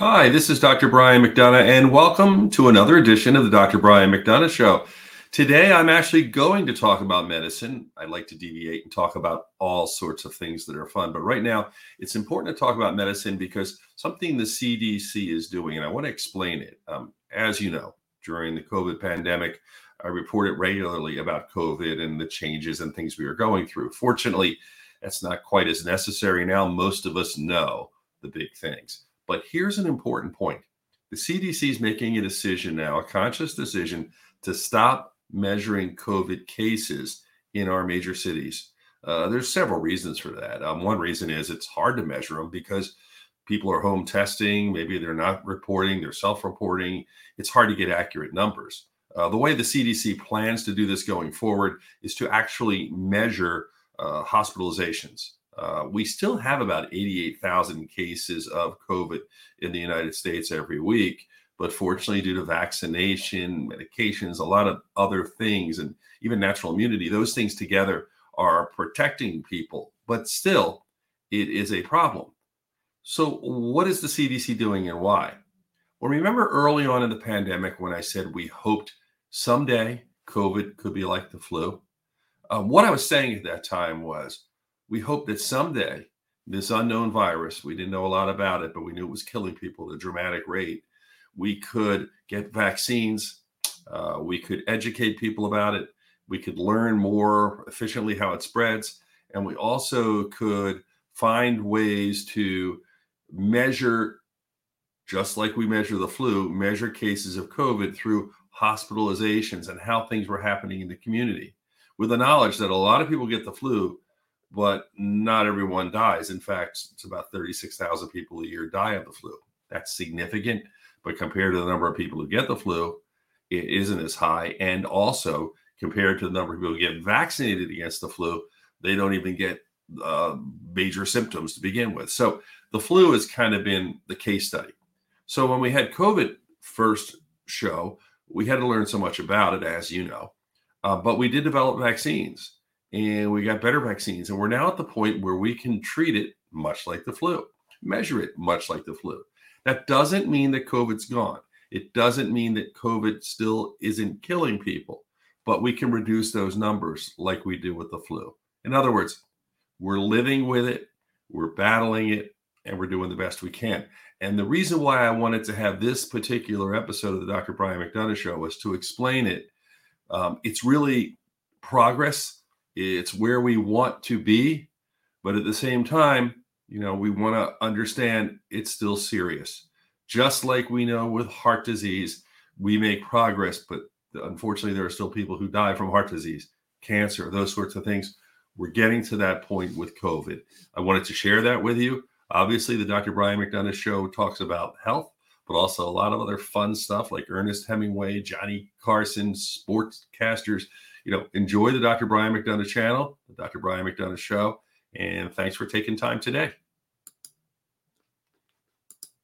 Hi, this is Dr. Brian McDonough, and welcome to another edition of the Dr. Brian McDonough Show. Today, I'm actually going to talk about medicine. I like to deviate and talk about all sorts of things that are fun. But right now, it's important to talk about medicine because something the CDC is doing, and I want to explain it. Um, as you know, during the COVID pandemic, I reported regularly about COVID and the changes and things we are going through. Fortunately, that's not quite as necessary now. Most of us know the big things. But here's an important point the CDC is making a decision now, a conscious decision, to stop measuring COVID cases in our major cities. Uh, there's several reasons for that. Um, one reason is it's hard to measure them because people are home testing. Maybe they're not reporting, they're self reporting. It's hard to get accurate numbers. Uh, the way the CDC plans to do this going forward is to actually measure uh, hospitalizations. Uh, we still have about 88,000 cases of COVID in the United States every week. But fortunately, due to vaccination, medications, a lot of other things, and even natural immunity, those things together are protecting people. But still, it is a problem. So, what is the CDC doing and why? Well, remember early on in the pandemic when I said we hoped someday COVID could be like the flu? Um, what I was saying at that time was we hope that someday this unknown virus, we didn't know a lot about it, but we knew it was killing people at a dramatic rate. We could get vaccines. Uh, we could educate people about it. We could learn more efficiently how it spreads. And we also could find ways to measure, just like we measure the flu, measure cases of COVID through hospitalizations and how things were happening in the community with the knowledge that a lot of people get the flu but not everyone dies. In fact, it's about 36,000 people a year die of the flu. That's significant, but compared to the number of people who get the flu, it isn't as high. And also, compared to the number of people who get vaccinated against the flu, they don't even get uh, major symptoms to begin with. So the flu has kind of been the case study. So when we had COVID first show, we had to learn so much about it, as you know, uh, but we did develop vaccines and we got better vaccines. And we're now at the point where we can treat it much like the flu, measure it much like the flu. That doesn't mean that COVID's gone. It doesn't mean that COVID still isn't killing people, but we can reduce those numbers like we do with the flu. In other words, we're living with it, we're battling it, and we're doing the best we can. And the reason why I wanted to have this particular episode of the Dr. Brian McDonough show was to explain it. Um, it's really progress it's where we want to be, but at the same time, you know, we want to understand it's still serious. Just like we know with heart disease, we make progress, but unfortunately, there are still people who die from heart disease, cancer, those sorts of things. We're getting to that point with COVID. I wanted to share that with you. Obviously, the Dr. Brian McDonough show talks about health, but also a lot of other fun stuff like Ernest Hemingway, Johnny Carson, sportscasters you know, enjoy the Dr. Brian McDonough channel, the Dr. Brian McDonough show. And thanks for taking time today.